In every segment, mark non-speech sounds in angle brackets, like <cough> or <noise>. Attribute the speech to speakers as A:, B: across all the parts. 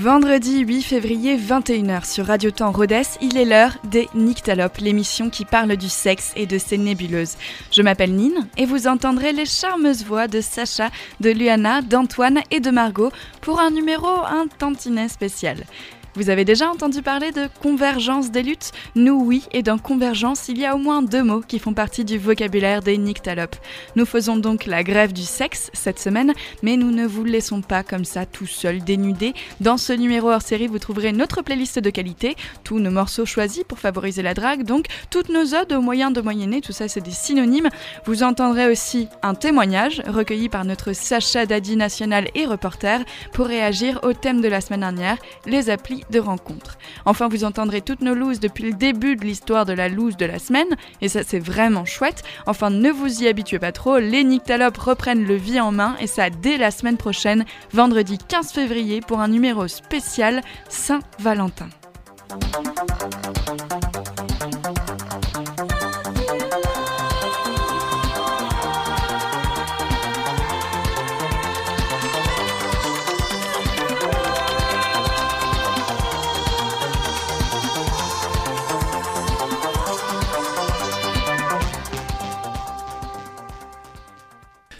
A: Vendredi 8 février 21h sur Radio Temps Rhodes, il est l'heure des Nyctalopes, l'émission qui parle du sexe et de ses nébuleuses. Je m'appelle Nine et vous entendrez les charmeuses voix de Sacha, de Luana, d'Antoine et de Margot pour un numéro un tantinet spécial. Vous avez déjà entendu parler de convergence des luttes Nous, oui, et dans convergence, il y a au moins deux mots qui font partie du vocabulaire des nyctalopes. Nous faisons donc la grève du sexe cette semaine, mais nous ne vous laissons pas comme ça tout seul dénudés. Dans ce numéro hors série, vous trouverez notre playlist de qualité, tous nos morceaux choisis pour favoriser la drague, donc toutes nos odes aux moyens de moyenner, tout ça c'est des synonymes. Vous entendrez aussi un témoignage recueilli par notre Sacha Dadi national et reporter pour réagir au thème de la semaine dernière, les applis de rencontres. Enfin, vous entendrez toutes nos looses depuis le début de l'histoire de la loose de la semaine, et ça c'est vraiment chouette. Enfin, ne vous y habituez pas trop, les nyctalopes reprennent le vie en main, et ça dès la semaine prochaine, vendredi 15 février, pour un numéro spécial Saint-Valentin.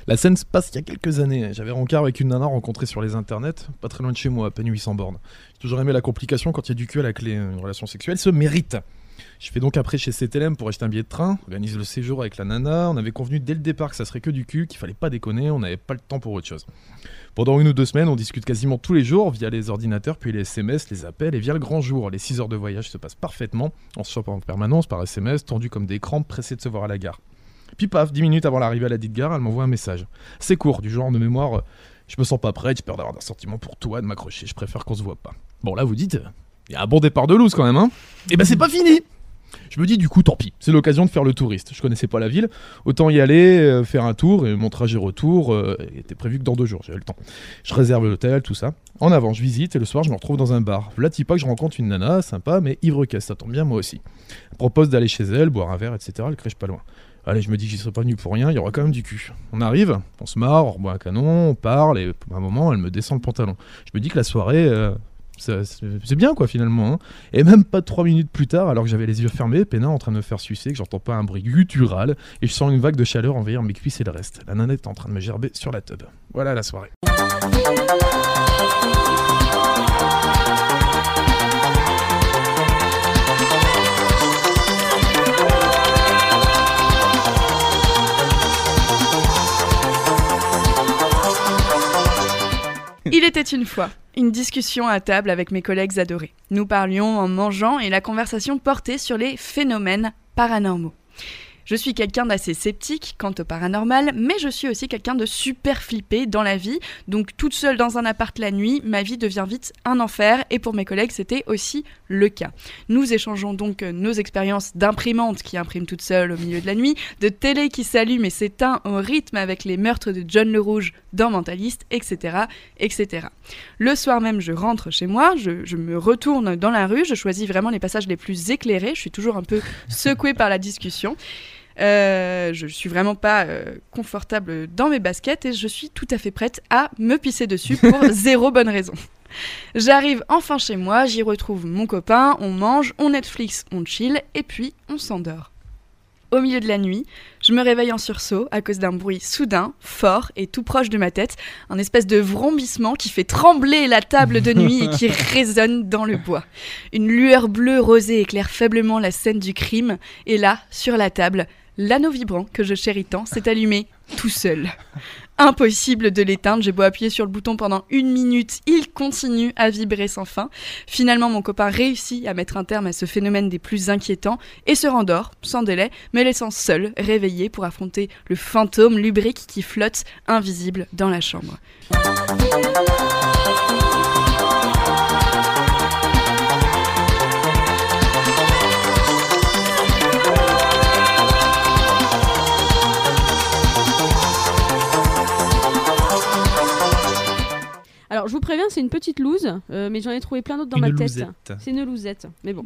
B: La scène se passe il y a quelques années. J'avais rencard avec une nana rencontrée sur les internets, pas très loin de chez moi, à peine 800 bornes. J'ai toujours aimé la complication quand il y a du cul à la clé. Une relation sexuelle se mérite. Je fais donc après chez CTLM pour acheter un billet de train, organise le séjour avec la nana. On avait convenu dès le départ que ça serait que du cul, qu'il fallait pas déconner, on n'avait pas le temps pour autre chose. Pendant une ou deux semaines, on discute quasiment tous les jours via les ordinateurs, puis les SMS, les appels et via le grand jour. Les 6 heures de voyage se passent parfaitement. On se chope en permanence par SMS, tendu comme des crampes, pressés de se voir à la gare. Puis paf, 10 minutes avant l'arrivée à la elle m'envoie un message. C'est court, du genre de mémoire euh, Je me sens pas prêt, j'ai peur d'avoir un sentiment pour toi, de m'accrocher, je préfère qu'on se voit pas. Bon, là, vous dites Il y a un bon départ de loose quand même, hein Et ben, c'est pas fini je me dis du coup tant pis, c'est l'occasion de faire le touriste. Je connaissais pas la ville, autant y aller, euh, faire un tour et mon trajet retour euh, était prévu que dans deux jours, j'avais le temps. Je réserve l'hôtel, tout ça. En avant, je visite et le soir je me retrouve dans un bar. Là, que je rencontre une nana, sympa, mais ivre caisse, ça tombe bien moi aussi. Elle propose d'aller chez elle, boire un verre, etc. Elle crèche pas loin. Allez, je me dis que j'y serais pas venu pour rien, il y aura quand même du cul. On arrive, on se marre, on boit un canon, on parle, et à un moment, elle me descend le pantalon. Je me dis que la soirée, euh, c'est bien quoi finalement. Hein. Et même pas trois minutes plus tard, alors que j'avais les yeux fermés, Pénin en train de me faire sucer, que j'entends pas un bruit guttural, et je sens une vague de chaleur envahir mes cuisses et le reste. La nanette est en train de me gerber sur la tube. Voilà la soirée.
A: Il était une fois une discussion à table avec mes collègues adorés. Nous parlions en mangeant et la conversation portait sur les phénomènes paranormaux. Je suis quelqu'un d'assez sceptique quant au paranormal, mais je suis aussi quelqu'un de super flippé dans la vie. Donc toute seule dans un appart la nuit, ma vie devient vite un enfer et pour mes collègues c'était aussi le cas. Nous échangeons donc nos expériences d'imprimante qui imprime toute seule au milieu de la nuit, de télé qui s'allume et s'éteint au rythme avec les meurtres de John le Rouge dans Mentaliste, etc., etc. Le soir même, je rentre chez moi, je, je me retourne dans la rue, je choisis vraiment les passages les plus éclairés, je suis toujours un peu secouée par la discussion. Euh, je suis vraiment pas euh, confortable dans mes baskets et je suis tout à fait prête à me pisser dessus pour <laughs> zéro bonne raison. J'arrive enfin chez moi, j'y retrouve mon copain, on mange, on Netflix, on chill et puis on s'endort. Au milieu de la nuit, je me réveille en sursaut à cause d'un bruit soudain, fort et tout proche de ma tête, un espèce de vrombissement qui fait trembler la table de nuit et qui <laughs> résonne dans le bois. Une lueur bleue rosée éclaire faiblement la scène du crime, et là, sur la table, l'anneau vibrant que je chéris tant s'est allumé tout seul. Impossible de l'éteindre, j'ai beau appuyer sur le bouton pendant une minute, il continue à vibrer sans fin. Finalement, mon copain réussit à mettre un terme à ce phénomène des plus inquiétants et se rendort, sans délai, me laissant seul, réveillé pour affronter le fantôme lubrique qui flotte, invisible, dans la chambre.
C: Vous préviens, c'est une petite loose, euh, mais j'en ai trouvé plein d'autres dans
B: Une
C: ma tête. C'est une lousette, mais bon.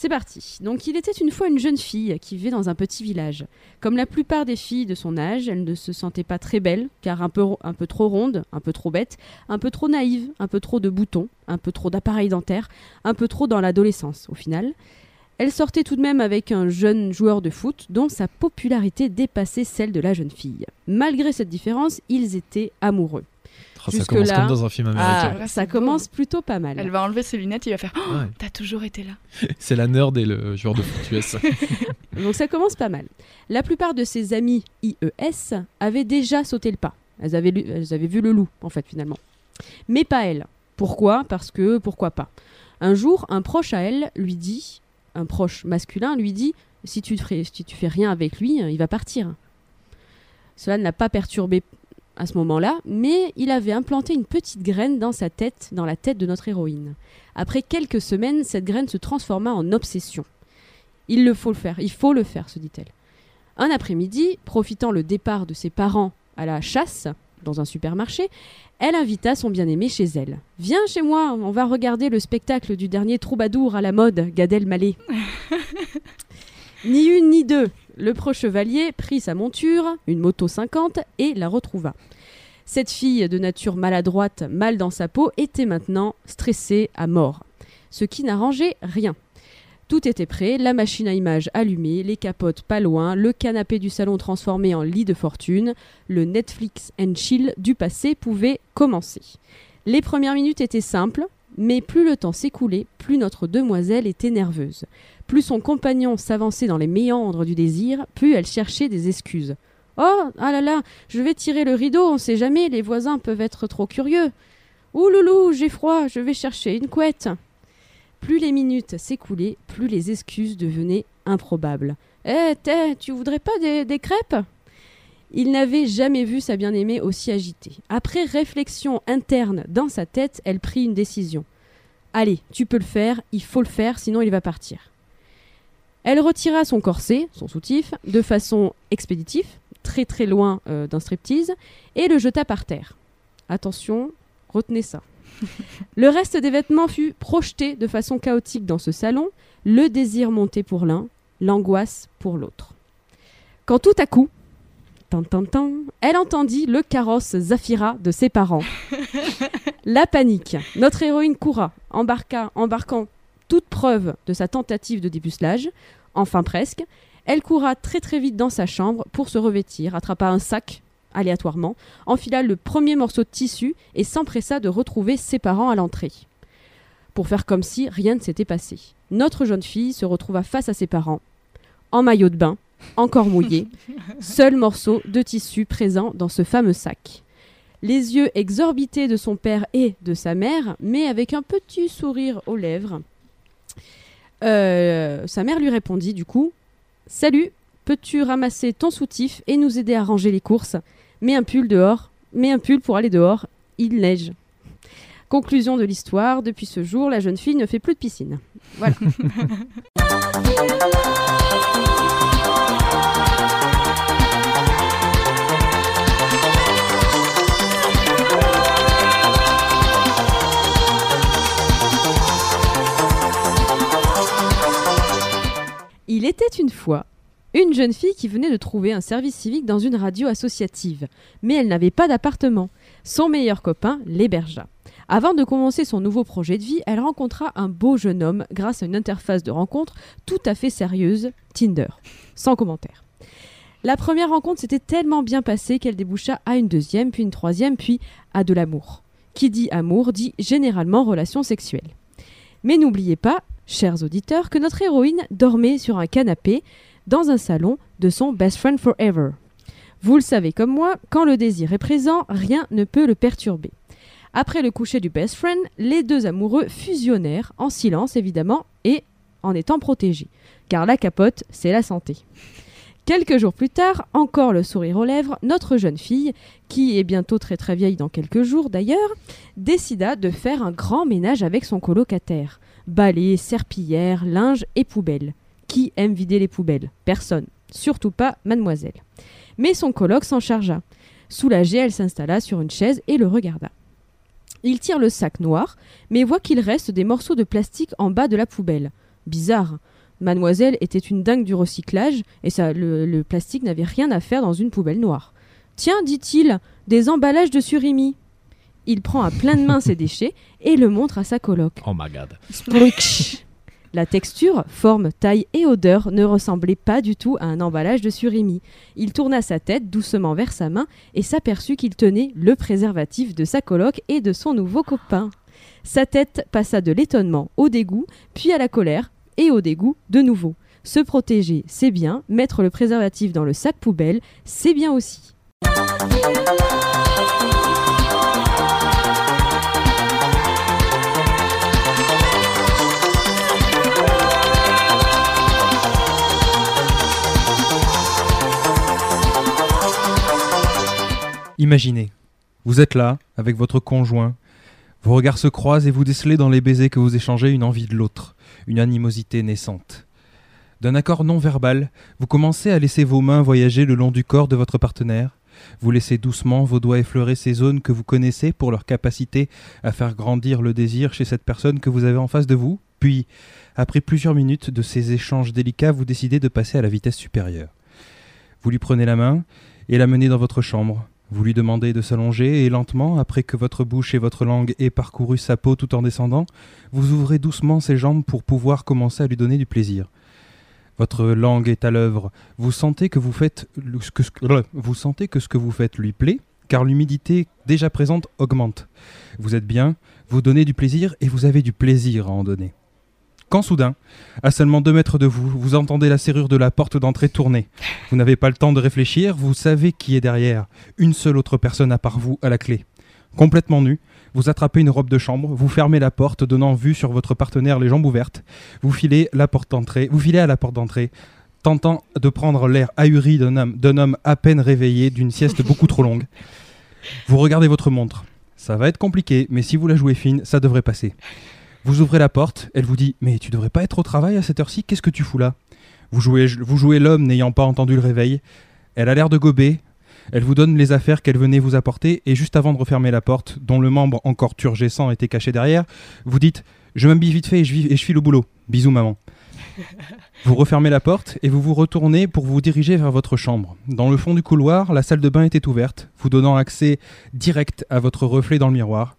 C: C'est parti. Donc, il était une fois une jeune fille qui vivait dans un petit village. Comme la plupart des filles de son âge, elle ne se sentait pas très belle, car un peu, un peu trop ronde, un peu trop bête, un peu trop naïve, un peu trop de boutons, un peu trop d'appareils dentaires, un peu trop dans l'adolescence, au final. Elle sortait tout de même avec un jeune joueur de foot dont sa popularité dépassait celle de la jeune fille. Malgré cette différence, ils étaient amoureux.
B: Oh, ça commence
C: là-
B: comme dans un film
C: Ah,
B: américain.
C: ça commence plutôt pas mal.
A: Elle va enlever ses lunettes, il va faire Oh,
B: Ouais.
A: T'as toujours été là. <laughs>
B: C'est la nerd et le joueur de foot US. <laughs>
C: Donc ça commence pas mal. La plupart de ses amis IES avaient déjà sauté le pas. Elles avaient, lu- elles avaient vu le loup, en fait, finalement. Mais pas elle. Pourquoi? Parce que pourquoi pas. Un jour, un proche à elle lui dit, un proche masculin lui dit, si tu, ferais, si tu fais rien avec lui, il va partir. Cela ne l'a pas perturbé à ce moment-là, mais il avait implanté une petite graine dans sa tête, dans la tête de notre héroïne. Après quelques semaines, cette graine se transforma en obsession. Il le faut le faire, il faut le faire, se dit-elle. Un après-midi, profitant le départ de ses parents à la chasse dans un supermarché, elle invita son bien-aimé chez elle. Viens chez moi, on va regarder le spectacle du dernier troubadour à la mode, Gad Elmaleh. <laughs> ni une ni deux, le pro-chevalier prit sa monture, une moto 50, et la retrouva. Cette fille de nature maladroite, mal dans sa peau, était maintenant stressée à mort, ce qui n'arrangeait rien. Tout était prêt, la machine à images allumée, les capotes pas loin, le canapé du salon transformé en lit de fortune, le Netflix and chill du passé pouvait commencer. Les premières minutes étaient simples, mais plus le temps s'écoulait, plus notre demoiselle était nerveuse. Plus son compagnon s'avançait dans les méandres du désir, plus elle cherchait des excuses. Oh, ah là là, je vais tirer le rideau, on sait jamais, les voisins peuvent être trop curieux. Ouh loulou, j'ai froid, je vais chercher une couette. Plus les minutes s'écoulaient, plus les excuses devenaient improbables. Eh, t'es, tu voudrais pas des, des crêpes? Il n'avait jamais vu sa bien-aimée aussi agitée. Après réflexion interne dans sa tête, elle prit une décision. Allez, tu peux le faire, il faut le faire, sinon il va partir. Elle retira son corset, son soutif, de façon expéditive, très très loin euh, d'un striptease, et le jeta par terre. Attention, retenez ça. <laughs> Le reste des vêtements fut projeté de façon chaotique dans ce salon, le désir monté pour l'un, l'angoisse pour l'autre. Quand tout à coup, tan, tan, tan, elle entendit le carrosse Zafira de ses parents. <laughs> La panique. Notre héroïne coura, embarqua, embarquant toute preuve de sa tentative de dépucelage, enfin presque. Elle coura très très vite dans sa chambre pour se revêtir, attrapa un sac aléatoirement, enfila le premier morceau de tissu et s'empressa de retrouver ses parents à l'entrée. Pour faire comme si rien ne s'était passé. Notre jeune fille se retrouva face à ses parents, en maillot de bain, encore mouillé, <laughs> seul morceau de tissu présent dans ce fameux sac. Les yeux exorbités de son père et de sa mère, mais avec un petit sourire aux lèvres. Euh, sa mère lui répondit du coup Salut, peux-tu ramasser ton soutif et nous aider à ranger les courses? Mets un pull dehors, mets un pull pour aller dehors, il neige. Conclusion de l'histoire, depuis ce jour, la jeune fille ne fait plus de piscine. Voilà. <laughs> Il était une fois une jeune fille qui venait de trouver un service civique dans une radio associative, mais elle n'avait pas d'appartement. Son meilleur copain l'hébergea. Avant de commencer son nouveau projet de vie, elle rencontra un beau jeune homme grâce à une interface de rencontre tout à fait sérieuse, Tinder. Sans commentaire. La première rencontre s'était tellement bien passée qu'elle déboucha à une deuxième, puis une troisième, puis à de l'amour. Qui dit amour dit généralement relation sexuelle. Mais n'oubliez pas, chers auditeurs, que notre héroïne dormait sur un canapé dans un salon de son best friend forever. Vous le savez comme moi, quand le désir est présent, rien ne peut le perturber. Après le coucher du best friend, les deux amoureux fusionnèrent, en silence évidemment, et en étant protégés. Car la capote, c'est la santé. Quelques jours plus tard, encore le sourire aux lèvres, notre jeune fille, qui est bientôt très très vieille dans quelques jours d'ailleurs, décida de faire un grand ménage avec son colocataire. Balai, serpillière, linge et poubelle. Qui aime vider les poubelles? Personne. Surtout pas mademoiselle. Mais son coloc s'en chargea. Soulagée, elle s'installa sur une chaise et le regarda. Il tire le sac noir, mais voit qu'il reste des morceaux de plastique en bas de la poubelle. Bizarre. Mademoiselle était une dingue du recyclage, et ça, le, le plastique n'avait rien à faire dans une poubelle noire. Tiens, dit-il, des emballages de surimi. Il prend à pleines mains ses déchets et le montre à sa coloc.
B: Oh my god. <laughs>
C: La texture, forme, taille et odeur ne ressemblaient pas du tout à un emballage de surimi. Il tourna sa tête doucement vers sa main et s'aperçut qu'il tenait le préservatif de sa coloc et de son nouveau copain. Sa tête passa de l'étonnement au dégoût, puis à la colère et au dégoût de nouveau. Se protéger, c'est bien, mettre le préservatif dans le sac poubelle, c'est bien aussi.
D: Imaginez, vous êtes là, avec votre conjoint, vos regards se croisent et vous décelez dans les baisers que vous échangez une envie de l'autre, une animosité naissante. D'un accord non verbal, vous commencez à laisser vos mains voyager le long du corps de votre partenaire, vous laissez doucement vos doigts effleurer ces zones que vous connaissez pour leur capacité à faire grandir le désir chez cette personne que vous avez en face de vous, puis, après plusieurs minutes de ces échanges délicats, vous décidez de passer à la vitesse supérieure. Vous lui prenez la main et la menez dans votre chambre. Vous lui demandez de s'allonger et lentement, après que votre bouche et votre langue aient parcouru sa peau tout en descendant, vous ouvrez doucement ses jambes pour pouvoir commencer à lui donner du plaisir. Votre langue est à l'œuvre. Vous sentez que vous faites que- vous sentez que ce que vous faites lui plaît, car l'humidité déjà présente augmente. Vous êtes bien, vous donnez du plaisir et vous avez du plaisir à en donner. Quand soudain, à seulement deux mètres de vous, vous entendez la serrure de la porte d'entrée tourner. Vous n'avez pas le temps de réfléchir, vous savez qui est derrière. Une seule autre personne à part vous à la clé. Complètement nu, vous attrapez une robe de chambre, vous fermez la porte donnant vue sur votre partenaire les jambes ouvertes. Vous filez la porte d'entrée, vous filez à la porte d'entrée, tentant de prendre l'air ahuri d'un homme, d'un homme à peine réveillé d'une sieste beaucoup trop longue. Vous regardez votre montre. Ça va être compliqué, mais si vous la jouez fine, ça devrait passer. Vous ouvrez la porte, elle vous dit Mais tu devrais pas être au travail à cette heure-ci, qu'est-ce que tu fous là? Vous jouez, vous jouez l'homme n'ayant pas entendu le réveil. Elle a l'air de gober. Elle vous donne les affaires qu'elle venait vous apporter, et juste avant de refermer la porte, dont le membre encore turgescent était caché derrière, vous dites Je m'habille vite fait et je, vis- et je file au boulot. Bisous, maman. <laughs> Vous refermez la porte et vous vous retournez pour vous diriger vers votre chambre. Dans le fond du couloir, la salle de bain était ouverte, vous donnant accès direct à votre reflet dans le miroir.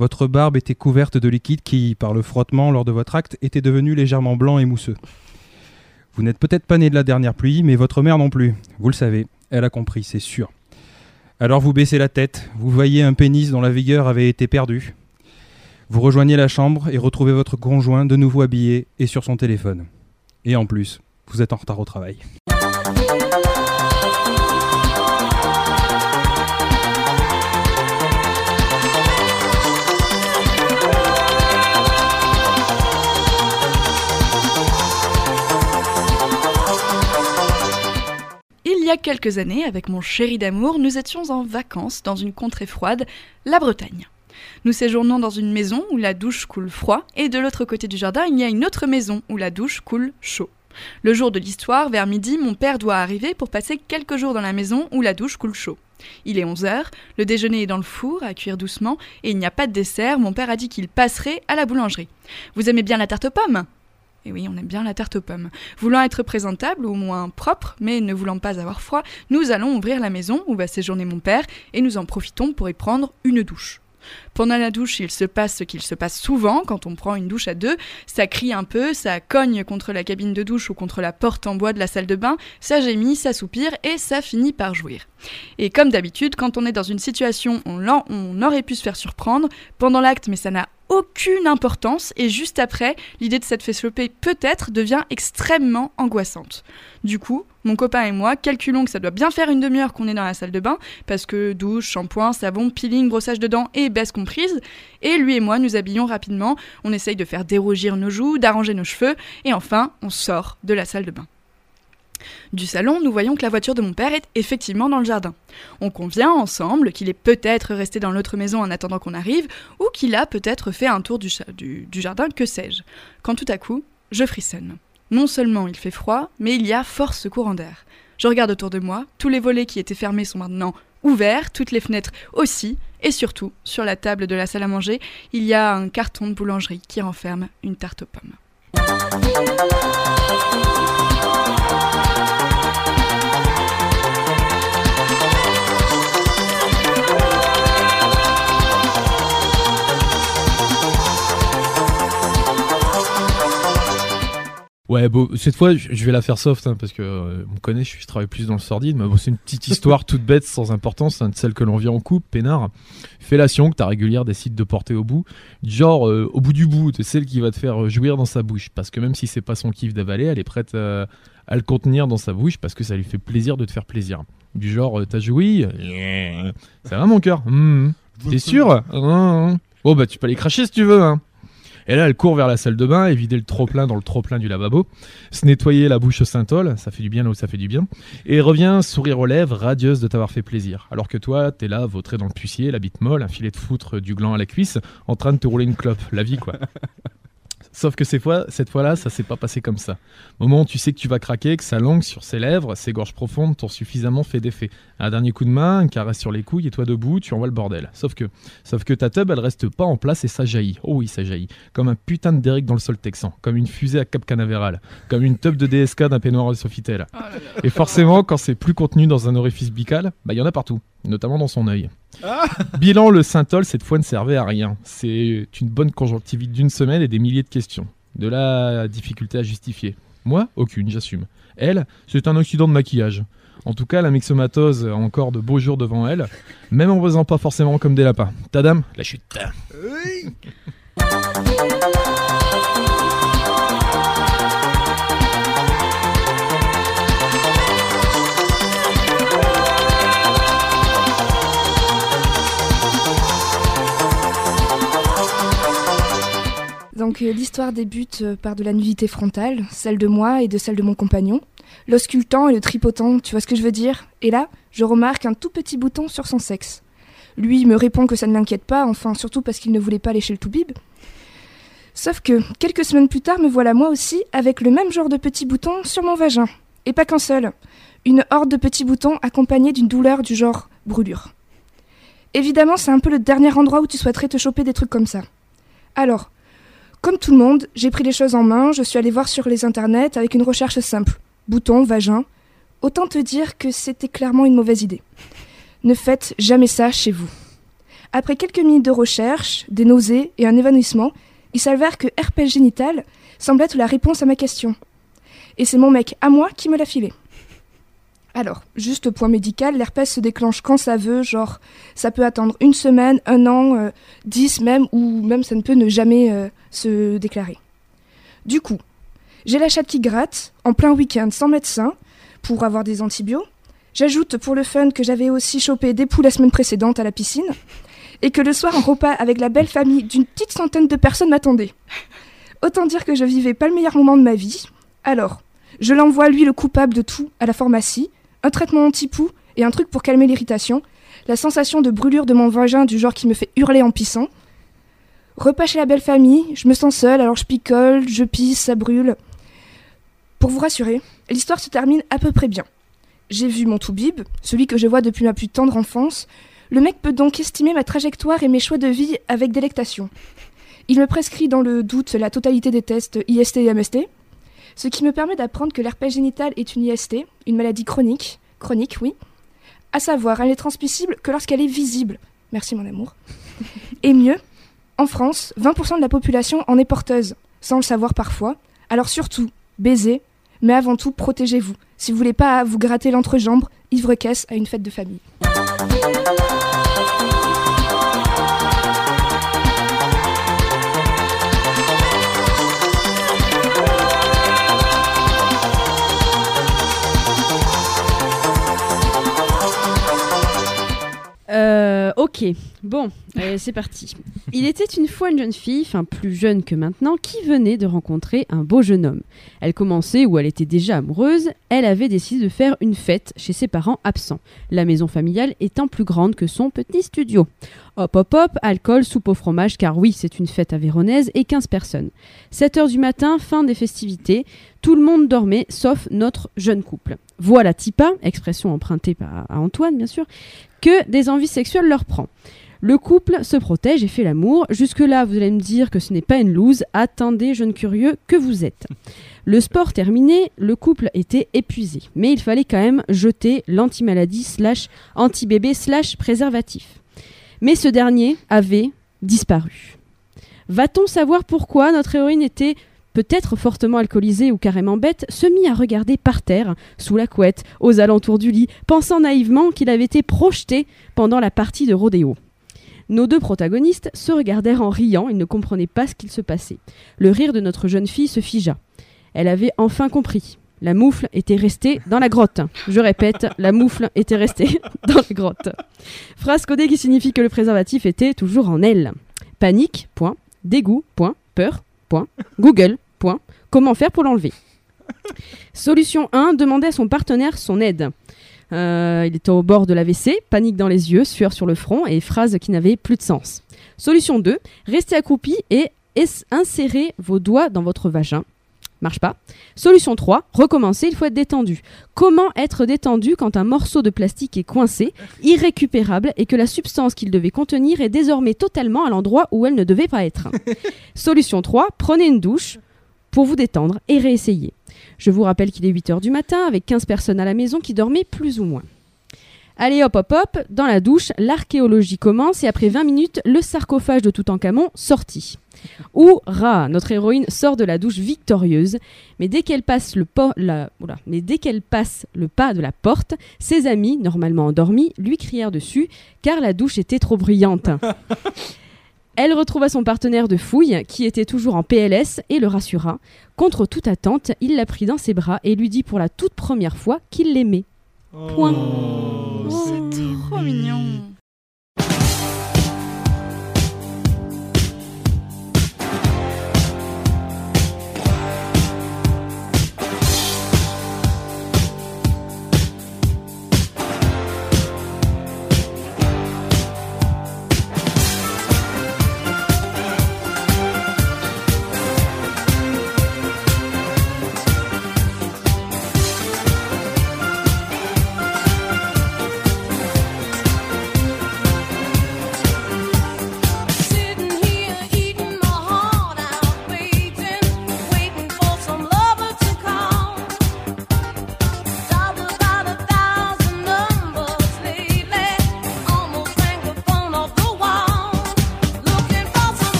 D: Votre barbe était couverte de liquide qui, par le frottement lors de votre acte, était devenu légèrement blanc et mousseux. Vous n'êtes peut-être pas né de la dernière pluie, mais votre mère non plus. Vous le savez, elle a compris, c'est sûr. Alors vous baissez la tête, vous voyez un pénis dont la vigueur avait été perdue. Vous rejoignez la chambre et retrouvez votre conjoint de nouveau habillé et sur son téléphone. Et en plus, vous êtes en retard au travail.
A: Quelques années, avec mon chéri d'amour, nous étions en vacances dans une contrée froide, la Bretagne. Nous séjournons dans une maison où la douche coule froid, et de l'autre côté du jardin, il y a une autre maison où la douche coule chaud. Le jour de l'histoire, vers midi, mon père doit arriver pour passer quelques jours dans la maison où la douche coule chaud. Il est 11h, le déjeuner est dans le four, à cuire doucement, et il n'y a pas de dessert, mon père a dit qu'il passerait à la boulangerie. Vous aimez bien la tarte aux pommes? Et oui, on aime bien la tarte aux pommes. Voulant être présentable, ou au moins propre, mais ne voulant pas avoir froid, nous allons ouvrir la maison où va séjourner mon père et nous en profitons pour y prendre une douche. Pendant la douche, il se passe ce qu'il se passe souvent quand on prend une douche à deux. Ça crie un peu, ça cogne contre la cabine de douche ou contre la porte en bois de la salle de bain, ça gémit, ça soupire et ça finit par jouir. Et comme d'habitude, quand on est dans une situation on, on aurait pu se faire surprendre pendant l'acte, mais ça n'a aucune importance et juste après, l'idée de cette fesse choper peut-être devient extrêmement angoissante. Du coup, mon copain et moi calculons que ça doit bien faire une demi-heure qu'on est dans la salle de bain parce que douche, shampoing, savon, peeling, brossage de dents et baisse Et lui et moi nous habillons rapidement, on essaye de faire dérogir nos joues, d'arranger nos cheveux et enfin on sort de la salle de bain. Du salon, nous voyons que la voiture de mon père est effectivement dans le jardin. On convient ensemble qu'il est peut-être resté dans l'autre maison en attendant qu'on arrive, ou qu'il a peut-être fait un tour du, du, du jardin, que sais-je. Quand tout à coup, je frissonne. Non seulement il fait froid, mais il y a force courant d'air. Je regarde autour de moi, tous les volets qui étaient fermés sont maintenant ouverts, toutes les fenêtres aussi, Et surtout, sur la table de la salle à manger, il y a un carton de boulangerie qui renferme une tarte aux pommes.
B: Ouais, bon, cette fois, je vais la faire soft, hein, parce que euh, on me connaît, je, travaille plus dans le sordide, mais bon, c'est une petite histoire toute bête, sans importance, hein, de celle que l'on vit en couple, peinard. Fellation que ta régulière décide de porter au bout. Genre, euh, au bout du bout, de celle qui va te faire euh, jouir dans sa bouche. Parce que même si c'est pas son kiff d'avaler, elle est prête à le contenir dans sa bouche, parce que ça lui fait plaisir de te faire plaisir. Du genre, euh, t'as joui Ça va mon cœur? Hmm. T'es sûr? Hein. Bon bah tu peux aller cracher si tu veux, hein. Et là, elle court vers la salle de bain et vider le trop-plein dans le trop-plein du lavabo, se nettoyer la bouche au synthol, ça fait du bien là où ça fait du bien, et revient sourire aux lèvres, radieuse de t'avoir fait plaisir. Alors que toi, t'es là, vautré dans le pucier, la bite molle, un filet de foutre du gland à la cuisse, en train de te rouler une clope. La vie, quoi. <laughs> Sauf que cette fois, cette fois-là, ça s'est pas passé comme ça. Moment où tu sais que tu vas craquer, que sa langue sur ses lèvres, ses gorges profondes t'ont suffisamment fait d'effet. Un dernier coup de main, une caresse sur les couilles et toi debout, tu envoies le bordel. Sauf que, sauf que ta tub, elle reste pas en place et ça jaillit. Oh oui, ça jaillit. Comme un putain de Derrick dans le sol texan. Comme une fusée à Cap Canaveral. Comme une tub de DSK d'un peignoir de Sofitel. Et forcément, quand c'est plus contenu dans un orifice buccal, bah il y en a partout. Notamment dans son œil. Bilan, le Saint-Ol, cette fois, ne servait à rien. C'est une bonne conjonctivite d'une semaine et des milliers de questions. De la difficulté à justifier. Moi, aucune, j'assume. Elle, c'est un accident de maquillage. En tout cas, la myxomatose a encore de beaux jours devant elle, même en faisant pas forcément comme des lapins. Tadam, la chute. <laughs>
E: Donc euh, l'histoire débute euh, par de la nudité frontale, celle de moi et de celle de mon compagnon. L'auscultant et le tripotant, tu vois ce que je veux dire? Et là, je remarque un tout petit bouton sur son sexe. Lui me répond que ça ne l'inquiète pas, enfin surtout parce qu'il ne voulait pas lécher le toubib. Sauf que, quelques semaines plus tard, me voilà moi aussi avec le même genre de petit bouton sur mon vagin. Et pas qu'un seul. Une horde de petits boutons accompagnés d'une douleur du genre brûlure. Évidemment, c'est un peu le dernier endroit où tu souhaiterais te choper des trucs comme ça. Alors, comme tout le monde, j'ai pris les choses en main, je suis allée voir sur les internets avec une recherche simple. Bouton, vagin. Autant te dire que c'était clairement une mauvaise idée. Ne faites jamais ça chez vous. Après quelques minutes de recherche, des nausées et un évanouissement, il s'avère que herpès génital semble être la réponse à ma question. Et c'est mon mec à moi qui me l'a filé. Alors, juste point médical, l'herpès se déclenche quand ça veut, genre ça peut attendre une semaine, un an, euh, dix même, ou même ça ne peut ne jamais euh, se déclarer. Du coup, j'ai la chatte qui gratte, en plein week-end sans médecin, pour avoir des antibiotiques. J'ajoute pour le fun que j'avais aussi chopé des poules la semaine précédente à la piscine, et que le soir un repas avec la belle famille d'une petite centaine de personnes m'attendait. Autant dire que je vivais pas le meilleur moment de ma vie. Alors, je l'envoie lui le coupable de tout à la pharmacie, un traitement anti-poux et un truc pour calmer l'irritation, la sensation de brûlure de mon vagin du genre qui me fait hurler en pissant. Repas chez la belle famille, je me sens seule, alors je picole, je pisse, ça brûle. Pour vous rassurer, l'histoire se termine à peu près bien. J'ai vu mon toubib, celui que je vois depuis ma plus tendre enfance. Le mec peut donc estimer ma trajectoire et mes choix de vie avec délectation. Il me prescrit dans le doute la totalité des tests IST et MST, ce qui me permet d'apprendre que l'herpès génital est une IST, une maladie chronique, chronique oui, à savoir elle n'est transmissible que lorsqu'elle est visible. Merci mon amour. Et mieux, en France, 20% de la population en est porteuse, sans le savoir parfois. Alors surtout, baisez, mais avant tout, protégez-vous. Si vous voulez pas vous gratter l'entrejambe, ivre-caisse à une fête de famille.
C: Ok, bon, euh, c'est parti. Il était une fois une jeune fille, enfin plus jeune que maintenant, qui venait de rencontrer un beau jeune homme. Elle commençait ou elle était déjà amoureuse, elle avait décidé de faire une fête chez ses parents absents, la maison familiale étant plus grande que son petit studio. Hop hop hop, alcool, soupe au fromage, car oui, c'est une fête avéronaise et 15 personnes. 7 heures du matin, fin des festivités, tout le monde dormait, sauf notre jeune couple. Voilà Tipa, expression empruntée à Antoine bien sûr, que des envies sexuelles leur Le couple se protège et fait l'amour. Jusque-là, vous allez me dire que ce n'est pas une loose. Attendez, jeune curieux, que vous êtes. Le sport terminé, le couple était épuisé. Mais il fallait quand même jeter l'anti-maladie slash anti-bébé slash préservatif. Mais ce dernier avait disparu. Va-t-on savoir pourquoi? Notre héroïne était peut-être fortement alcoolisée ou carrément bête, se mit à regarder par terre, sous la couette, aux alentours du lit, pensant naïvement qu'il avait été projeté pendant la partie de rodéo. Nos deux protagonistes se regardèrent en riant, ils ne comprenaient pas ce qu'il se passait. Le rire de notre jeune fille se figea. Elle avait enfin compris. La moufle était restée dans la grotte. Je répète, la moufle était restée <laughs> dans la grotte. Phrase codée qui signifie que le préservatif était toujours en elle. Panique, point. Dégoût, point. Peur, Google. Comment faire pour l'enlever Solution 1, demander à son partenaire son aide. Euh, il était au bord de l'AVC, panique dans les yeux, sueur sur le front et phrase qui n'avait plus de sens. Solution 2, restez accroupi et insérez vos doigts dans votre vagin. Marche pas. Solution 3, recommencer, il faut être détendu. Comment être détendu quand un morceau de plastique est coincé, irrécupérable et que la substance qu'il devait contenir est désormais totalement à l'endroit où elle ne devait pas être? <laughs> Solution 3, prenez une douche pour vous détendre et réessayer. Je vous rappelle qu'il est 8h du matin avec 15 personnes à la maison qui dormaient plus ou moins. Allez hop hop hop, dans la douche, l'archéologie commence et après 20 minutes, le sarcophage de Toutankhamon sorti. Hourra Notre héroïne sort de la douche victorieuse, mais dès qu'elle passe le po- la- oula, mais dès qu'elle passe le pas de la porte, ses amis, normalement endormis, lui crièrent dessus car la douche était trop bruyante. <laughs> Elle retrouva son partenaire de fouille, qui était toujours en PLS, et le rassura. Contre toute attente, il la prit dans ses bras et lui dit pour la toute première fois qu'il l'aimait. Point.
A: C'est trop mignon.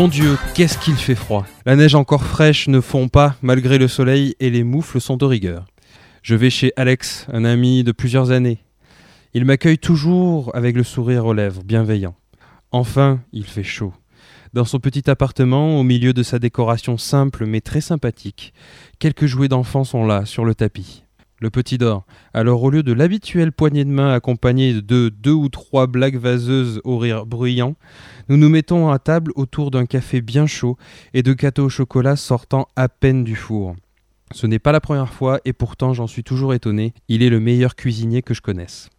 D: Mon Dieu, qu'est-ce qu'il fait froid. La neige encore fraîche ne fond pas malgré le soleil et les moufles sont de rigueur. Je vais chez Alex, un ami de plusieurs années. Il m'accueille toujours avec le sourire aux lèvres, bienveillant. Enfin, il fait chaud. Dans son petit appartement, au milieu de sa décoration simple mais très sympathique, quelques jouets d'enfants sont là, sur le tapis. Le petit dort. Alors au lieu de l'habituelle poignée de main accompagnée de deux ou trois blagues vaseuses au rire bruyant, nous nous mettons à table autour d'un café bien chaud et de gâteaux au chocolat sortant à peine du four. Ce n'est pas la première fois et pourtant j'en suis toujours étonné, il est le meilleur cuisinier que je connaisse.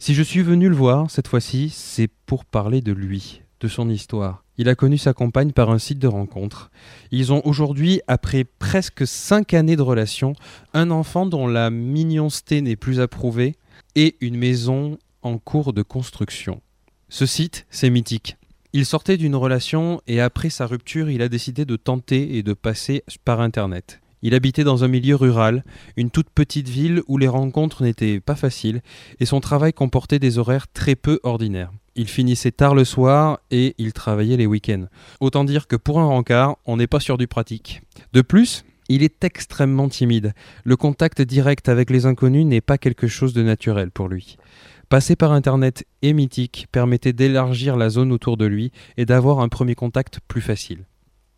D: Si je suis venu le voir cette fois-ci, c'est pour parler de lui, de son histoire. Il a connu sa compagne par un site de rencontre. Ils ont aujourd'hui, après presque cinq années de relation, un enfant dont la mignonceté n'est plus approuvée et une maison en cours de construction. Ce site, c'est mythique. Il sortait d'une relation et après sa rupture, il a décidé de tenter et de passer par Internet. Il habitait dans un milieu rural, une toute petite ville où les rencontres n'étaient pas faciles et son travail comportait des horaires très peu ordinaires. Il finissait tard le soir et il travaillait les week-ends. Autant dire que pour un rencard, on n'est pas sûr du pratique. De plus, il est extrêmement timide. Le contact direct avec les inconnus n'est pas quelque chose de naturel pour lui. Passer par Internet et Mythique permettait d'élargir la zone autour de lui et d'avoir un premier contact plus facile.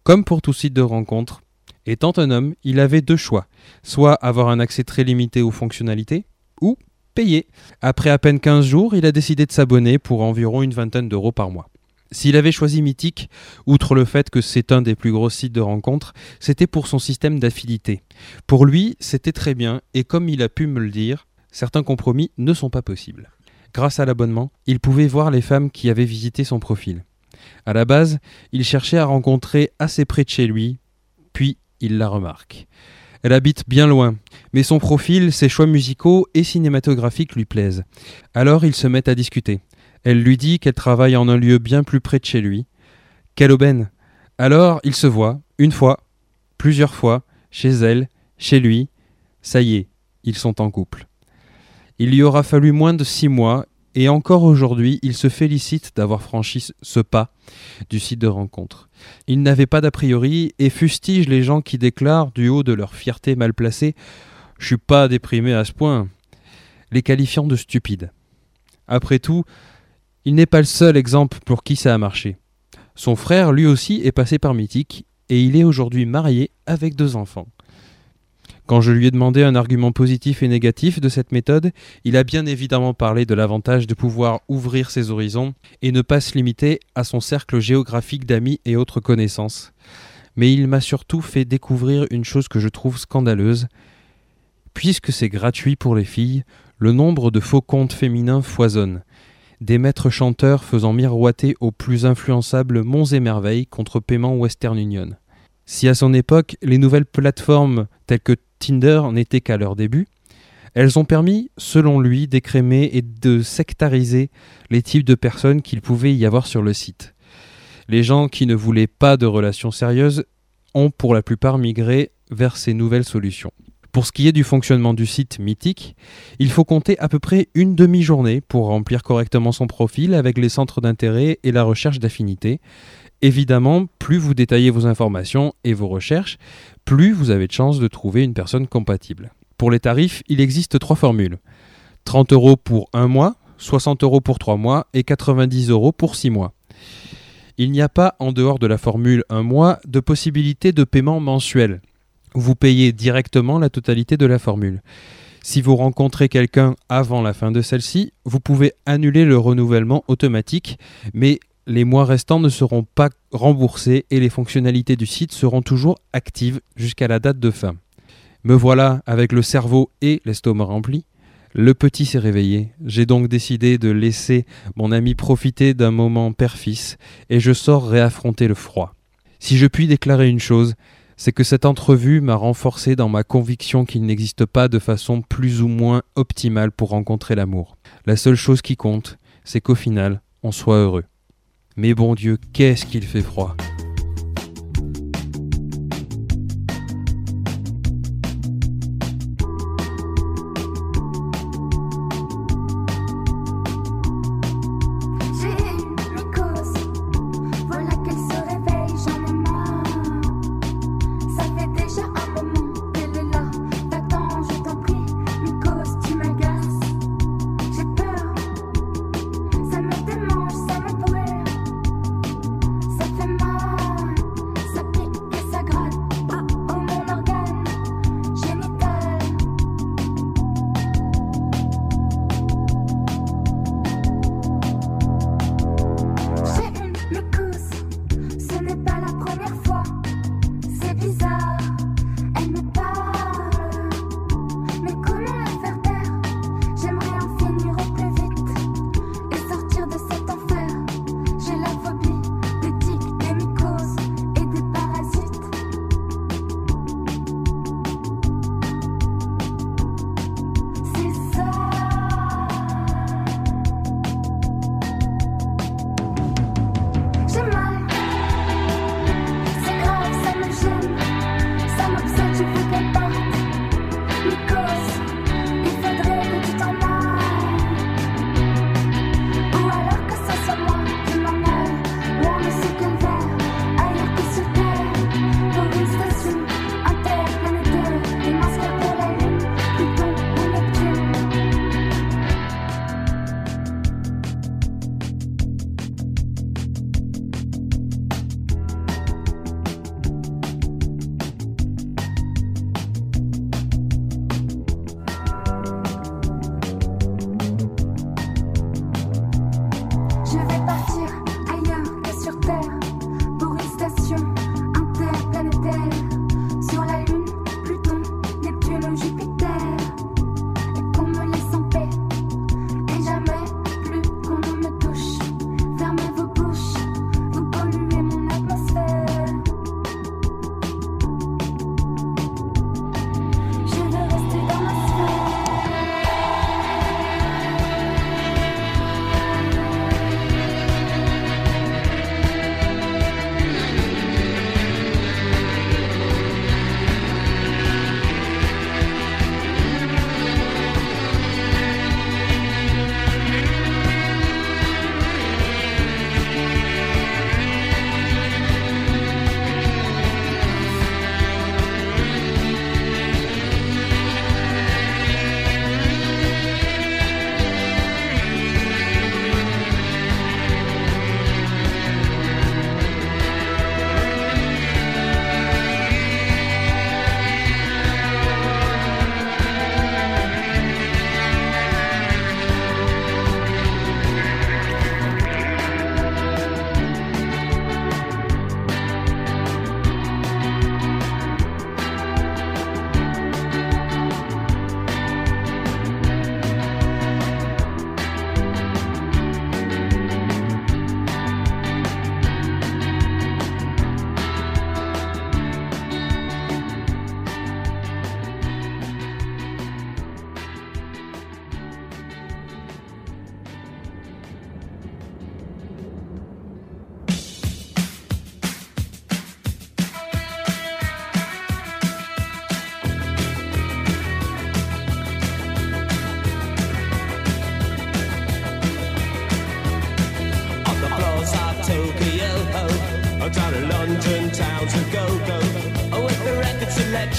D: Comme pour tout site de rencontre, étant un homme, il avait deux choix. Soit avoir un accès très limité aux fonctionnalités, ou payé. Après à peine 15 jours, il a décidé de s'abonner pour environ une vingtaine d'euros par mois. S'il avait choisi Mythique, outre le fait que c'est un des plus gros sites de rencontres, c'était pour son système d'affidité. Pour lui, c'était très bien, et comme il a pu me le dire, certains compromis ne sont pas possibles. Grâce à l'abonnement, il pouvait voir les femmes qui avaient visité son profil. À la base, il cherchait à rencontrer assez près de chez lui, puis il la remarque. Elle habite bien loin, mais son profil, ses choix musicaux et cinématographiques lui plaisent. Alors ils se mettent à discuter. Elle lui dit qu'elle travaille en un lieu bien plus près de chez lui. Quelle aubaine Alors ils se voient, une fois, plusieurs fois, chez elle, chez lui. Ça y est, ils sont en couple. Il lui aura fallu moins de six mois, et encore aujourd'hui, il se félicite d'avoir franchi ce pas du site de rencontre. Il n'avait pas d'a priori et fustige les gens qui déclarent, du haut de leur fierté mal placée, Je suis pas déprimé à ce point, les qualifiant de stupides. Après tout, il n'est pas le seul exemple pour qui ça a marché. Son frère, lui aussi, est passé par Mythique et il est aujourd'hui marié avec deux enfants. Quand je lui ai demandé un argument positif et négatif de cette méthode, il a bien évidemment parlé de l'avantage de pouvoir ouvrir ses horizons et ne pas se limiter à son cercle géographique d'amis et autres connaissances. Mais il m'a surtout fait découvrir une chose que je trouve scandaleuse. Puisque c'est gratuit pour les filles, le nombre de faux comptes féminins foisonne. Des maîtres chanteurs faisant miroiter aux plus influençables monts et merveilles contre paiement Western Union. Si à son époque, les nouvelles plateformes telles que Tinder n'était qu'à leur début, elles ont permis, selon lui, d'écrémer et de sectariser les types de personnes qu'il pouvait y avoir sur le site. Les gens qui ne voulaient pas de relations sérieuses ont pour la plupart migré vers ces nouvelles solutions. Pour ce qui est du fonctionnement du site mythique, il faut compter à peu près une demi-journée pour remplir correctement son profil avec les centres d'intérêt et la recherche d'affinité. Évidemment, plus vous détaillez vos informations et vos recherches, plus vous avez de chances de trouver une personne compatible. Pour les tarifs, il existe trois formules. 30 euros pour un mois, 60 euros pour trois mois et 90 euros pour six mois. Il n'y a pas, en dehors de la formule un mois, de possibilité de paiement mensuel. Vous payez directement la totalité de la formule. Si vous rencontrez quelqu'un avant la fin de celle-ci, vous pouvez annuler le renouvellement automatique, mais les mois restants ne seront pas remboursés et les fonctionnalités du site seront toujours actives jusqu'à la date de fin. Me voilà avec le cerveau et l'estomac remplis. Le petit s'est réveillé. J'ai donc décidé de laisser mon ami profiter d'un moment père-fils et je sors réaffronter le froid. Si je puis déclarer une chose, c'est que cette entrevue m'a renforcé dans ma conviction qu'il n'existe pas de façon plus ou moins optimale pour rencontrer l'amour. La seule chose qui compte, c'est qu'au final, on soit heureux. Mais bon Dieu, qu'est-ce qu'il fait froid.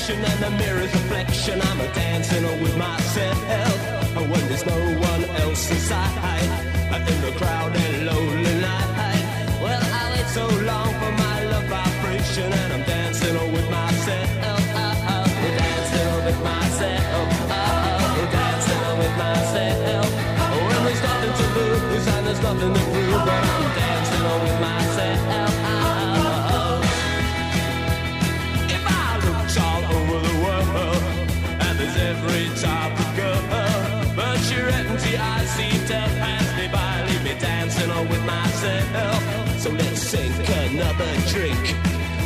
F: and the mirror's reflection. I'm a dancing with myself when there's no one else inside. In the crowd with myself. So let's sink another drink,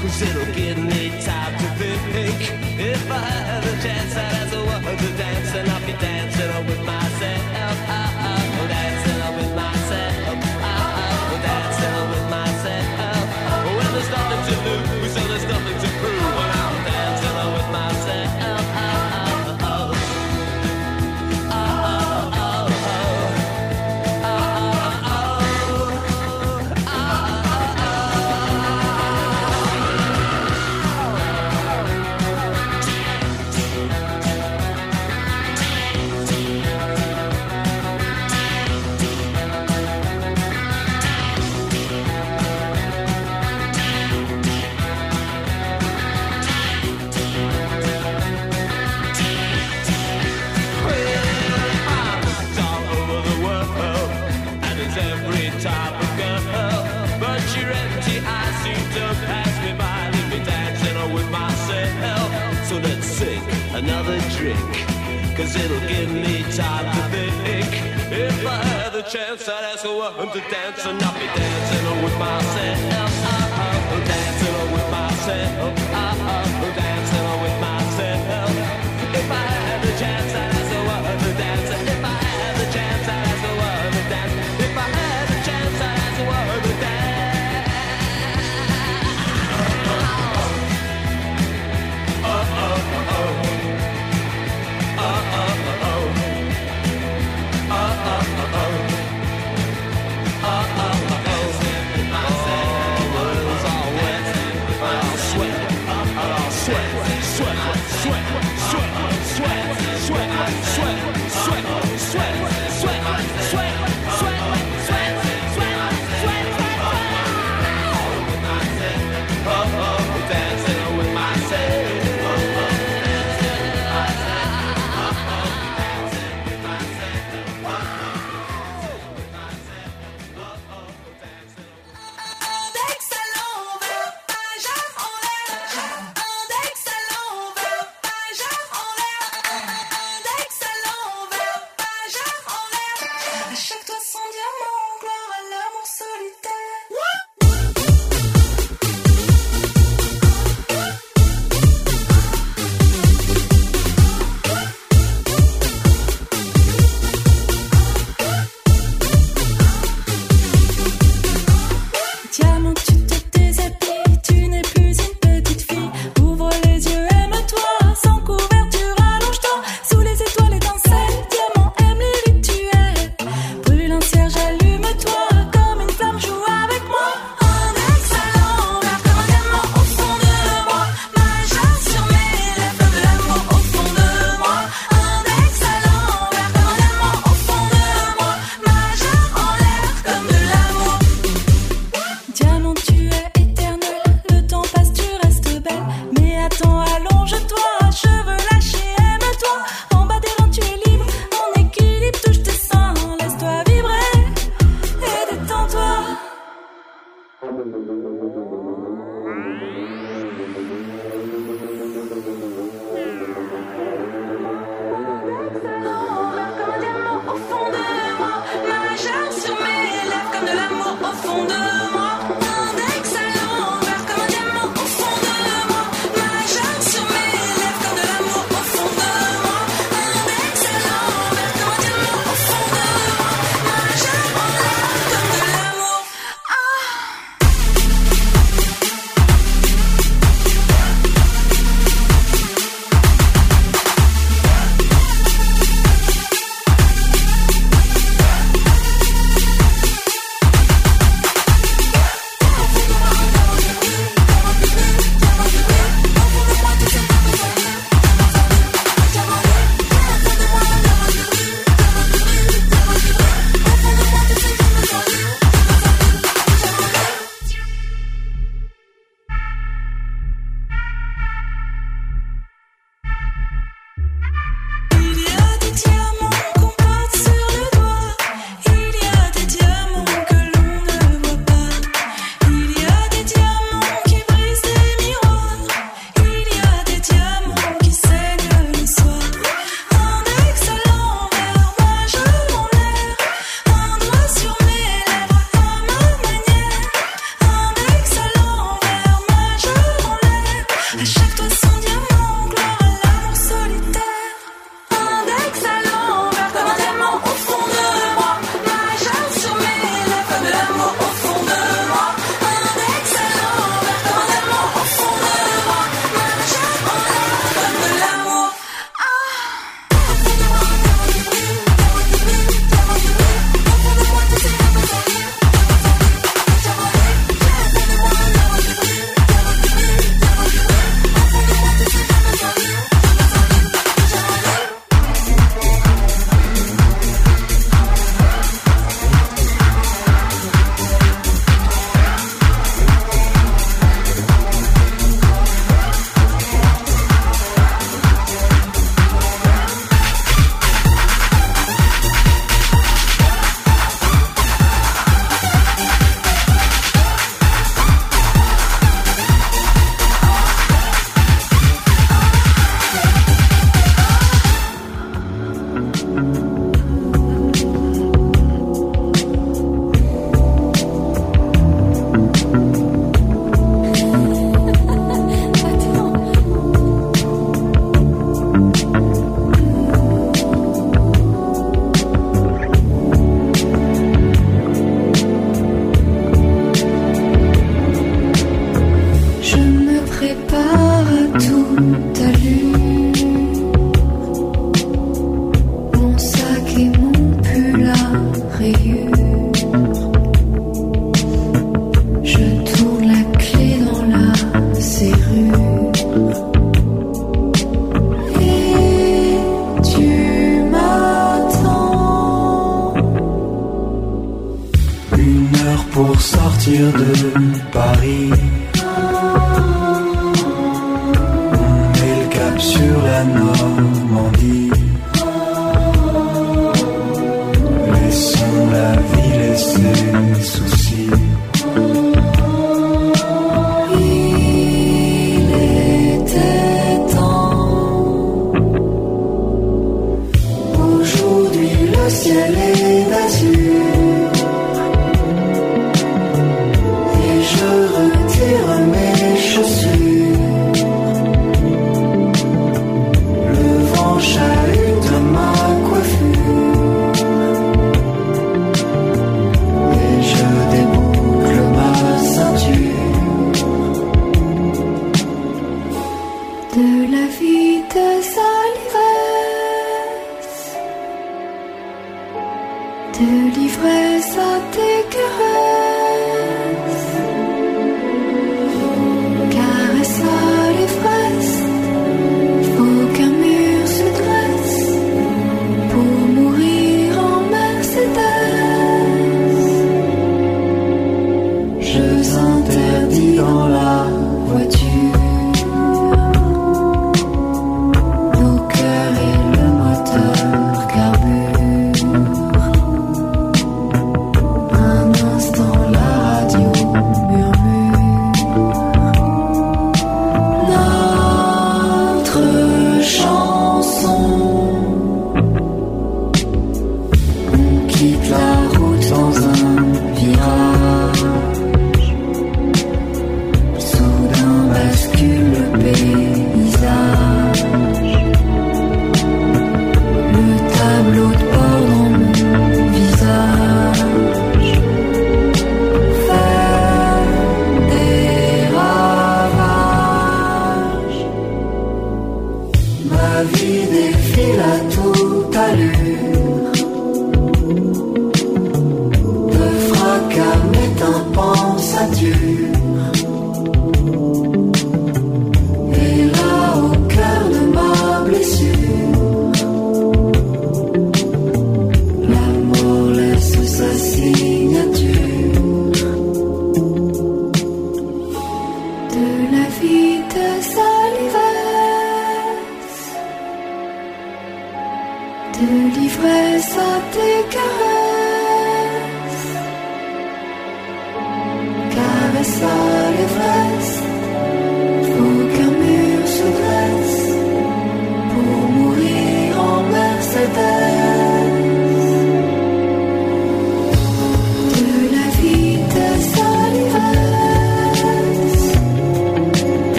F: cause it'll give me time to think. If I have a chance, I'd ask the world to dance, and I'll be dancing with myself.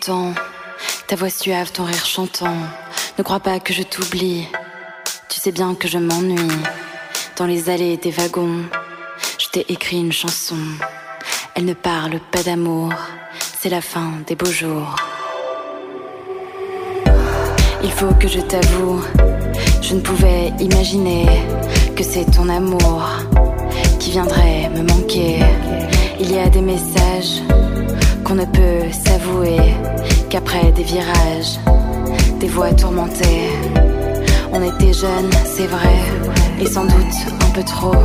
G: Ta voix suave, ton rire chantant. Ne crois pas que je t'oublie. Tu sais bien que je m'ennuie. Dans les allées des wagons, je t'ai écrit une chanson. Elle ne parle pas d'amour. C'est la fin des beaux jours. Il faut que je t'avoue, je ne pouvais imaginer que c'est ton amour qui viendrait me manquer. Il y a des messages qu'on ne peut s'avouer qu'après des virages, des voix tourmentées. On était jeunes, c'est vrai, et sans doute un peu trop.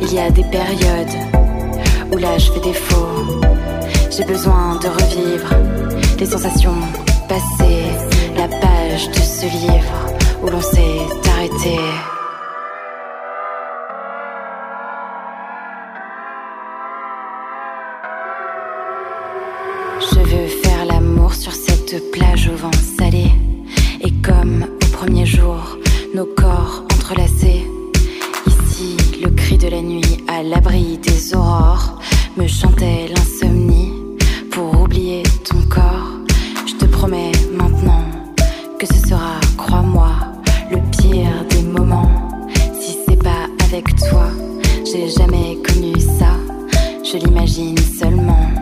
G: Il y a des périodes où l'âge fait défaut. J'ai besoin de revivre les sensations passées, la page de ce livre où l'on s'est arrêté. Plage au vent salé. Et comme au premier jour, nos corps entrelacés. Ici, le cri de la nuit à l'abri des aurores me chantait l'insomnie pour oublier ton corps. Je te promets maintenant que ce sera, crois-moi, le pire des moments. Si c'est pas avec toi, j'ai jamais connu ça. Je l'imagine seulement.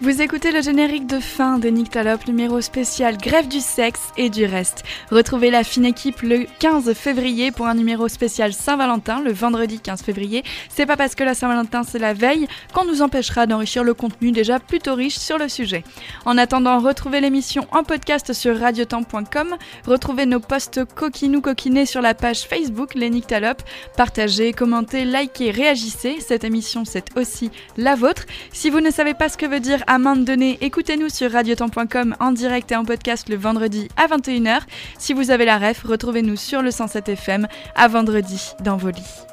A: Vous écoutez le générique de fin de Nyctalope, numéro spécial Grève du sexe et du reste. Retrouvez la fine équipe le 15 février pour un numéro spécial Saint-Valentin, le vendredi 15 février. C'est pas parce que la Saint-Valentin c'est la veille qu'on nous empêchera d'enrichir le contenu déjà plutôt riche sur le sujet. En attendant, retrouvez l'émission en podcast sur radiotemps.com, retrouvez nos posts coquinous coquinés sur la page Facebook Les Nyctalopes, partagez, commentez, likez, réagissez. Cette émission c'est aussi la vôtre. Si vous ne savez pas ce que veut dire main de données, écoutez-nous sur radiotemps.com en direct et en podcast le vendredi à 21h. Si vous avez la ref, retrouvez-nous sur le 107 FM à vendredi dans vos lits.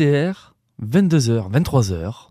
H: RTR, 22h, 23h.